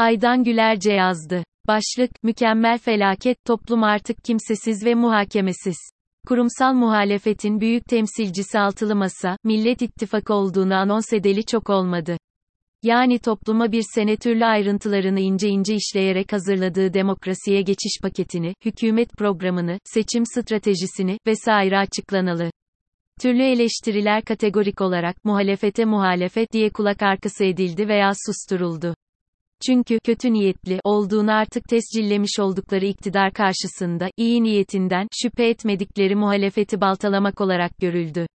Aydan Gülerce yazdı. Başlık, mükemmel felaket, toplum artık kimsesiz ve muhakemesiz. Kurumsal muhalefetin büyük temsilcisi altılı masa, Millet İttifakı olduğunu anons edeli çok olmadı. Yani topluma bir sene türlü ayrıntılarını ince ince işleyerek hazırladığı demokrasiye geçiş paketini, hükümet programını, seçim stratejisini vesaire açıklanalı. Türlü eleştiriler kategorik olarak muhalefete muhalefet diye kulak arkası edildi veya susturuldu. Çünkü kötü niyetli olduğunu artık tescillemiş oldukları iktidar karşısında iyi niyetinden şüphe etmedikleri muhalefeti baltalamak olarak görüldü.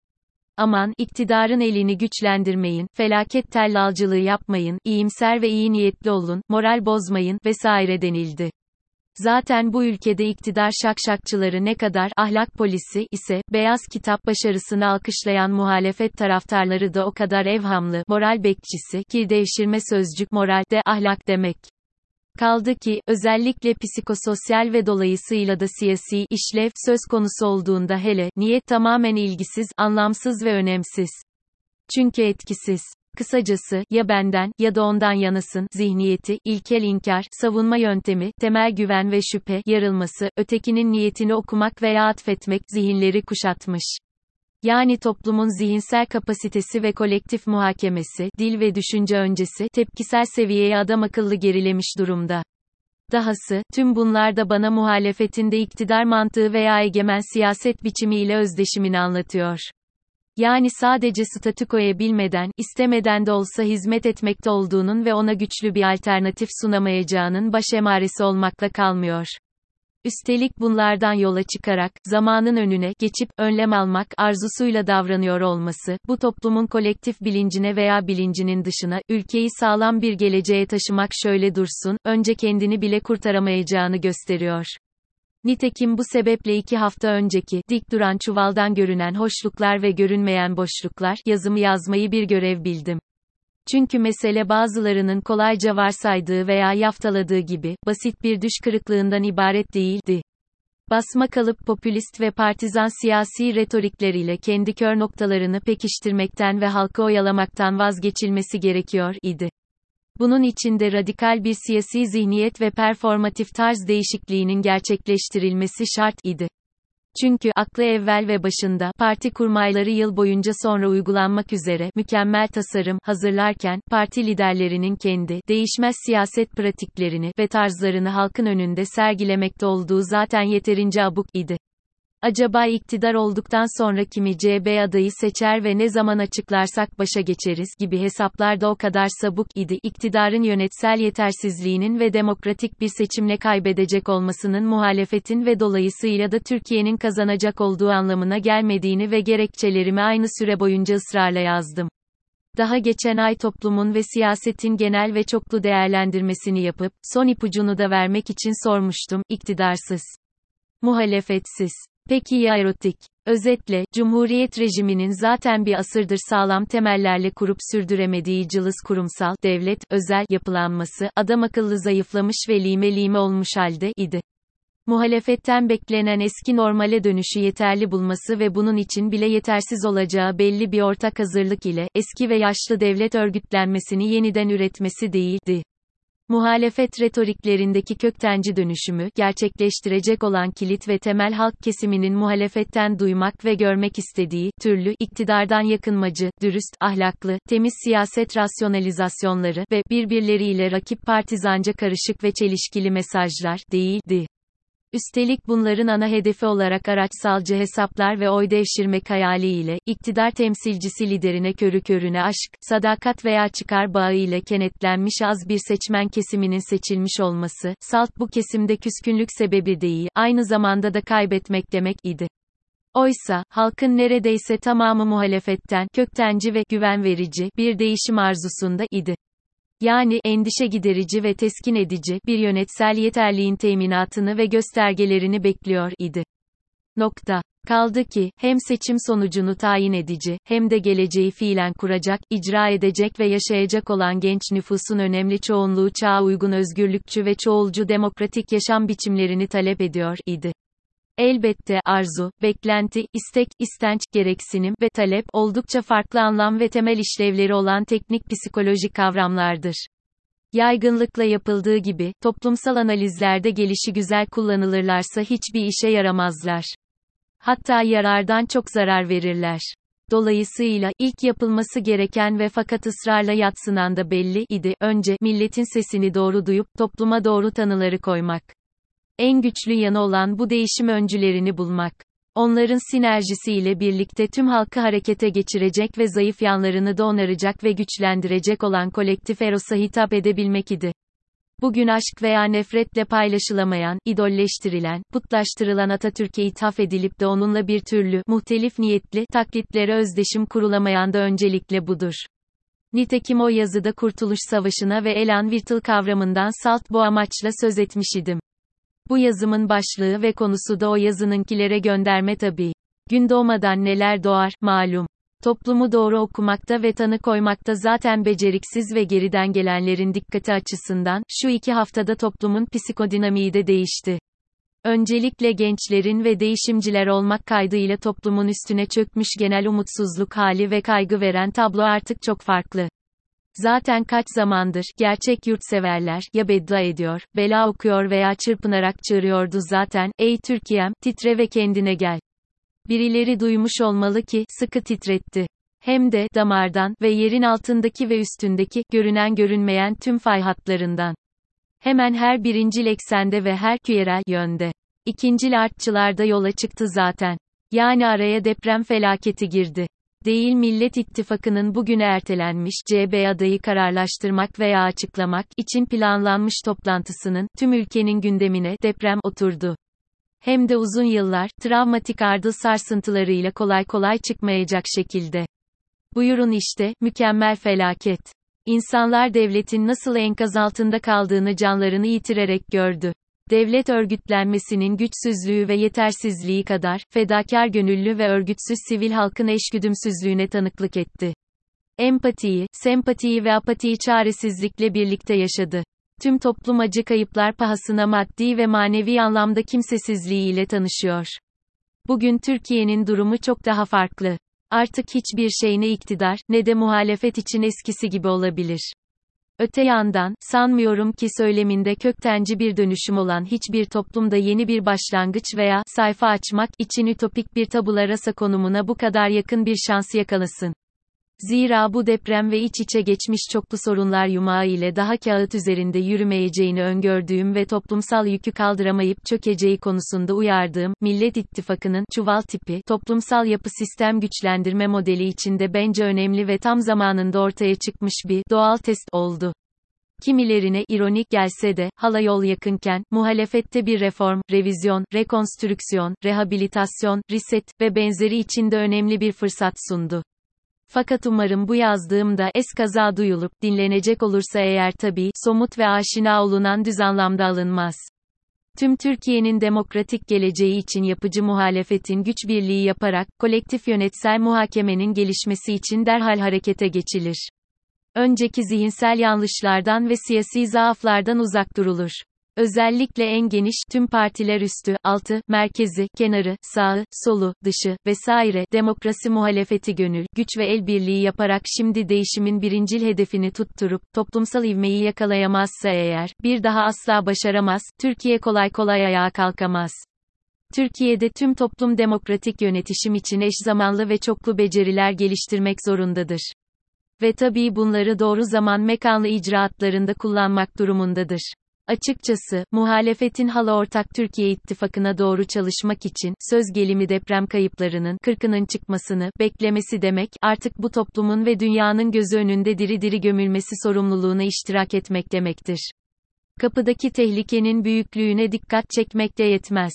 Aman, iktidarın elini güçlendirmeyin, felaket tellalcılığı yapmayın, iyimser ve iyi niyetli olun, moral bozmayın, vesaire denildi. Zaten bu ülkede iktidar şakşakçıları ne kadar ahlak polisi ise, beyaz kitap başarısını alkışlayan muhalefet taraftarları da o kadar evhamlı, moral bekçisi ki devşirme sözcük moral de ahlak demek. Kaldı ki, özellikle psikososyal ve dolayısıyla da siyasi işlev söz konusu olduğunda hele, niyet tamamen ilgisiz, anlamsız ve önemsiz. Çünkü etkisiz. Kısacası, ya benden, ya da ondan yanasın, zihniyeti, ilkel inkar, savunma yöntemi, temel güven ve şüphe, yarılması, ötekinin niyetini okumak veya atfetmek, zihinleri kuşatmış. Yani toplumun zihinsel kapasitesi ve kolektif muhakemesi, dil ve düşünce öncesi, tepkisel seviyeye adam akıllı gerilemiş durumda. Dahası, tüm bunlar da bana muhalefetinde iktidar mantığı veya egemen siyaset biçimiyle özdeşimini anlatıyor. Yani sadece statükoya bilmeden, istemeden de olsa hizmet etmekte olduğunun ve ona güçlü bir alternatif sunamayacağının baş emaresi olmakla kalmıyor. Üstelik bunlardan yola çıkarak, zamanın önüne geçip, önlem almak arzusuyla davranıyor olması, bu toplumun kolektif bilincine veya bilincinin dışına, ülkeyi sağlam bir geleceğe taşımak şöyle dursun, önce kendini bile kurtaramayacağını gösteriyor. Nitekim bu sebeple iki hafta önceki, dik duran çuvaldan görünen hoşluklar ve görünmeyen boşluklar, yazımı yazmayı bir görev bildim. Çünkü mesele bazılarının kolayca varsaydığı veya yaftaladığı gibi, basit bir düş kırıklığından ibaret değildi. Basma kalıp popülist ve partizan siyasi retorikleriyle kendi kör noktalarını pekiştirmekten ve halkı oyalamaktan vazgeçilmesi gerekiyor idi. Bunun içinde radikal bir siyasi zihniyet ve performatif tarz değişikliğinin gerçekleştirilmesi şart idi. Çünkü aklı evvel ve başında parti kurmayları yıl boyunca sonra uygulanmak üzere mükemmel tasarım hazırlarken parti liderlerinin kendi değişmez siyaset pratiklerini ve tarzlarını halkın önünde sergilemekte olduğu zaten yeterince abuk idi. Acaba iktidar olduktan sonra kimi CB adayı seçer ve ne zaman açıklarsak başa geçeriz gibi hesaplar da o kadar sabuk idi. İktidarın yönetsel yetersizliğinin ve demokratik bir seçimle kaybedecek olmasının muhalefetin ve dolayısıyla da Türkiye'nin kazanacak olduğu anlamına gelmediğini ve gerekçelerimi aynı süre boyunca ısrarla yazdım. Daha geçen ay toplumun ve siyasetin genel ve çoklu değerlendirmesini yapıp, son ipucunu da vermek için sormuştum, iktidarsız. Muhalefetsiz. Peki ya erotik? Özetle, Cumhuriyet rejiminin zaten bir asırdır sağlam temellerle kurup sürdüremediği cılız kurumsal, devlet, özel yapılanması, adam akıllı zayıflamış ve lime lime olmuş halde idi. Muhalefetten beklenen eski normale dönüşü yeterli bulması ve bunun için bile yetersiz olacağı belli bir ortak hazırlık ile, eski ve yaşlı devlet örgütlenmesini yeniden üretmesi değildi. Muhalefet retoriklerindeki köktenci dönüşümü gerçekleştirecek olan kilit ve temel halk kesiminin muhalefetten duymak ve görmek istediği türlü iktidardan yakınmacı, dürüst, ahlaklı, temiz siyaset rasyonalizasyonları ve birbirleriyle rakip partizanca karışık ve çelişkili mesajlar değildi. Üstelik bunların ana hedefi olarak araçsalcı hesaplar ve oy devşirmek hayaliyle, iktidar temsilcisi liderine körü körüne aşk, sadakat veya çıkar bağı ile kenetlenmiş az bir seçmen kesiminin seçilmiş olması, salt bu kesimde küskünlük sebebi değil, aynı zamanda da kaybetmek demek idi. Oysa, halkın neredeyse tamamı muhalefetten, köktenci ve güven verici bir değişim arzusunda idi. Yani, endişe giderici ve teskin edici, bir yönetsel yeterliğin teminatını ve göstergelerini bekliyor idi. Nokta. Kaldı ki, hem seçim sonucunu tayin edici, hem de geleceği fiilen kuracak, icra edecek ve yaşayacak olan genç nüfusun önemli çoğunluğu çağa uygun özgürlükçü ve çoğulcu demokratik yaşam biçimlerini talep ediyor idi. Elbette arzu, beklenti, istek, istenç, gereksinim ve talep oldukça farklı anlam ve temel işlevleri olan teknik psikolojik kavramlardır. Yaygınlıkla yapıldığı gibi, toplumsal analizlerde gelişi güzel kullanılırlarsa hiçbir işe yaramazlar. Hatta yarardan çok zarar verirler. Dolayısıyla, ilk yapılması gereken ve fakat ısrarla yatsınan da belli idi, önce, milletin sesini doğru duyup, topluma doğru tanıları koymak. En güçlü yanı olan bu değişim öncülerini bulmak. Onların sinerjisiyle birlikte tüm halkı harekete geçirecek ve zayıf yanlarını da onaracak ve güçlendirecek olan kolektif Eros'a hitap edebilmek idi. Bugün aşk veya nefretle paylaşılamayan, idolleştirilen, putlaştırılan Atatürk'e ithaf edilip de onunla bir türlü, muhtelif niyetli, taklitlere özdeşim kurulamayan da öncelikle budur. Nitekim o yazıda Kurtuluş Savaşı'na ve Elan Virtıl kavramından salt bu amaçla söz etmiş idim. Bu yazımın başlığı ve konusu da o yazınınkilere gönderme tabii. Gün doğmadan neler doğar, malum. Toplumu doğru okumakta ve tanı koymakta zaten beceriksiz ve geriden gelenlerin dikkati açısından, şu iki haftada toplumun psikodinamiği de değişti. Öncelikle gençlerin ve değişimciler olmak kaydıyla toplumun üstüne çökmüş genel umutsuzluk hali ve kaygı veren tablo artık çok farklı. Zaten kaç zamandır, gerçek yurtseverler, ya beddua ediyor, bela okuyor veya çırpınarak çığırıyordu zaten, ey Türkiye'm, titre ve kendine gel. Birileri duymuş olmalı ki, sıkı titretti. Hem de, damardan ve yerin altındaki ve üstündeki, görünen görünmeyen tüm fay hatlarından. Hemen her birincil eksende ve her küyerel yönde. İkincil artçılarda yola çıktı zaten. Yani araya deprem felaketi girdi değil Millet İttifakı'nın bugün ertelenmiş CB adayı kararlaştırmak veya açıklamak için planlanmış toplantısının tüm ülkenin gündemine deprem oturdu. Hem de uzun yıllar travmatik ardı sarsıntılarıyla kolay kolay çıkmayacak şekilde. Buyurun işte mükemmel felaket. İnsanlar devletin nasıl enkaz altında kaldığını canlarını yitirerek gördü devlet örgütlenmesinin güçsüzlüğü ve yetersizliği kadar, fedakar gönüllü ve örgütsüz sivil halkın eşgüdümsüzlüğüne tanıklık etti. Empatiyi, sempatiyi ve apatiyi çaresizlikle birlikte yaşadı. Tüm toplum acı kayıplar pahasına maddi ve manevi anlamda kimsesizliğiyle tanışıyor. Bugün Türkiye'nin durumu çok daha farklı. Artık hiçbir şey ne iktidar, ne de muhalefet için eskisi gibi olabilir. Öte yandan, sanmıyorum ki söyleminde köktenci bir dönüşüm olan hiçbir toplumda yeni bir başlangıç veya sayfa açmak için ütopik bir tabula rasa konumuna bu kadar yakın bir şans yakalasın. Zira bu deprem ve iç içe geçmiş çoklu sorunlar yumağı ile daha kağıt üzerinde yürümeyeceğini öngördüğüm ve toplumsal yükü kaldıramayıp çökeceği konusunda uyardığım, Millet İttifakı'nın, çuval tipi, toplumsal yapı sistem güçlendirme modeli içinde bence önemli ve tam zamanında ortaya çıkmış bir, doğal test oldu. Kimilerine ironik gelse de, hala yol yakınken, muhalefette bir reform, revizyon, rekonstrüksiyon, rehabilitasyon, reset ve benzeri içinde önemli bir fırsat sundu. Fakat umarım bu yazdığımda eskaza duyulup dinlenecek olursa eğer tabii somut ve aşina olunan düz anlamda alınmaz. Tüm Türkiye'nin demokratik geleceği için yapıcı muhalefetin güç birliği yaparak kolektif yönetsel muhakemenin gelişmesi için derhal harekete geçilir. Önceki zihinsel yanlışlardan ve siyasi zaaflardan uzak durulur. Özellikle en geniş, tüm partiler üstü, altı, merkezi, kenarı, sağı, solu, dışı, vesaire, demokrasi muhalefeti gönül, güç ve el birliği yaparak şimdi değişimin birincil hedefini tutturup, toplumsal ivmeyi yakalayamazsa eğer, bir daha asla başaramaz, Türkiye kolay kolay ayağa kalkamaz. Türkiye'de tüm toplum demokratik yönetişim için eş zamanlı ve çoklu beceriler geliştirmek zorundadır. Ve tabii bunları doğru zaman mekanlı icraatlarında kullanmak durumundadır. Açıkçası, muhalefetin hala ortak Türkiye ittifakına doğru çalışmak için, söz gelimi deprem kayıplarının, kırkının çıkmasını, beklemesi demek, artık bu toplumun ve dünyanın gözü önünde diri diri gömülmesi sorumluluğuna iştirak etmek demektir. Kapıdaki tehlikenin büyüklüğüne dikkat çekmek de yetmez.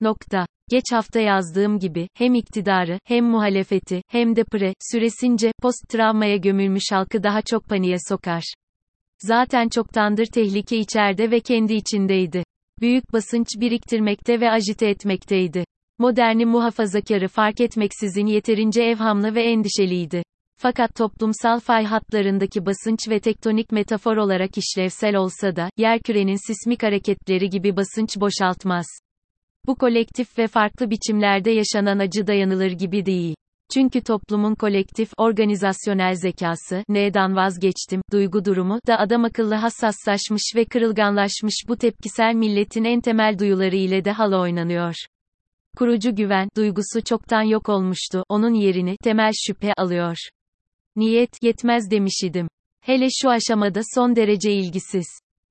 Nokta. Geç hafta yazdığım gibi, hem iktidarı, hem muhalefeti, hem de pre, süresince, post travmaya gömülmüş halkı daha çok paniğe sokar. Zaten çoktandır tehlike içeride ve kendi içindeydi. Büyük basınç biriktirmekte ve ajite etmekteydi. Moderni muhafazakarı fark etmeksizin yeterince evhamlı ve endişeliydi. Fakat toplumsal fay hatlarındaki basınç ve tektonik metafor olarak işlevsel olsa da, yerkürenin sismik hareketleri gibi basınç boşaltmaz. Bu kolektif ve farklı biçimlerde yaşanan acı dayanılır gibi değil. Çünkü toplumun kolektif, organizasyonel zekası, neden vazgeçtim, duygu durumu, da adamakıllı hassaslaşmış ve kırılganlaşmış bu tepkisel milletin en temel duyuları ile de hala oynanıyor. Kurucu güven, duygusu çoktan yok olmuştu, onun yerini, temel şüphe alıyor. Niyet, yetmez demiş idim. Hele şu aşamada son derece ilgisiz.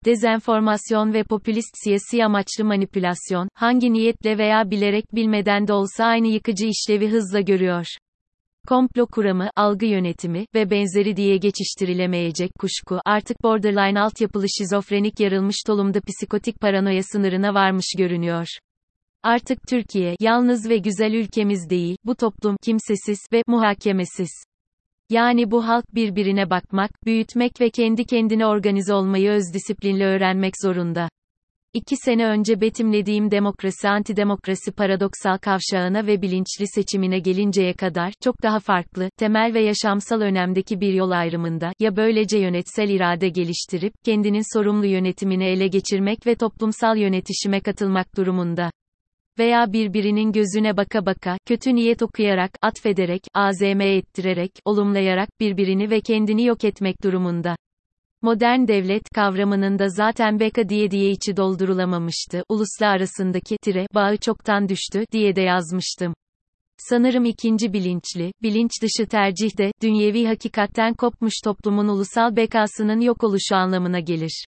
Dezenformasyon ve popülist siyasi amaçlı manipülasyon, hangi niyetle veya bilerek bilmeden de olsa aynı yıkıcı işlevi hızla görüyor. Komplo kuramı, algı yönetimi ve benzeri diye geçiştirilemeyecek kuşku artık borderline altyapılı şizofrenik yarılmış tolumda psikotik paranoya sınırına varmış görünüyor. Artık Türkiye, yalnız ve güzel ülkemiz değil, bu toplum, kimsesiz ve muhakemesiz. Yani bu halk birbirine bakmak, büyütmek ve kendi kendine organize olmayı öz disiplinle öğrenmek zorunda. İki sene önce betimlediğim demokrasi antidemokrasi paradoksal kavşağına ve bilinçli seçimine gelinceye kadar, çok daha farklı, temel ve yaşamsal önemdeki bir yol ayrımında, ya böylece yönetsel irade geliştirip, kendinin sorumlu yönetimini ele geçirmek ve toplumsal yönetişime katılmak durumunda veya birbirinin gözüne baka baka, kötü niyet okuyarak, atfederek, azm ettirerek, olumlayarak birbirini ve kendini yok etmek durumunda. Modern devlet kavramının da zaten beka diye diye içi doldurulamamıştı. Uluslar arasındaki tire bağı çoktan düştü diye de yazmıştım. Sanırım ikinci bilinçli, bilinç dışı tercih de, dünyevi hakikatten kopmuş toplumun ulusal bekasının yok oluşu anlamına gelir.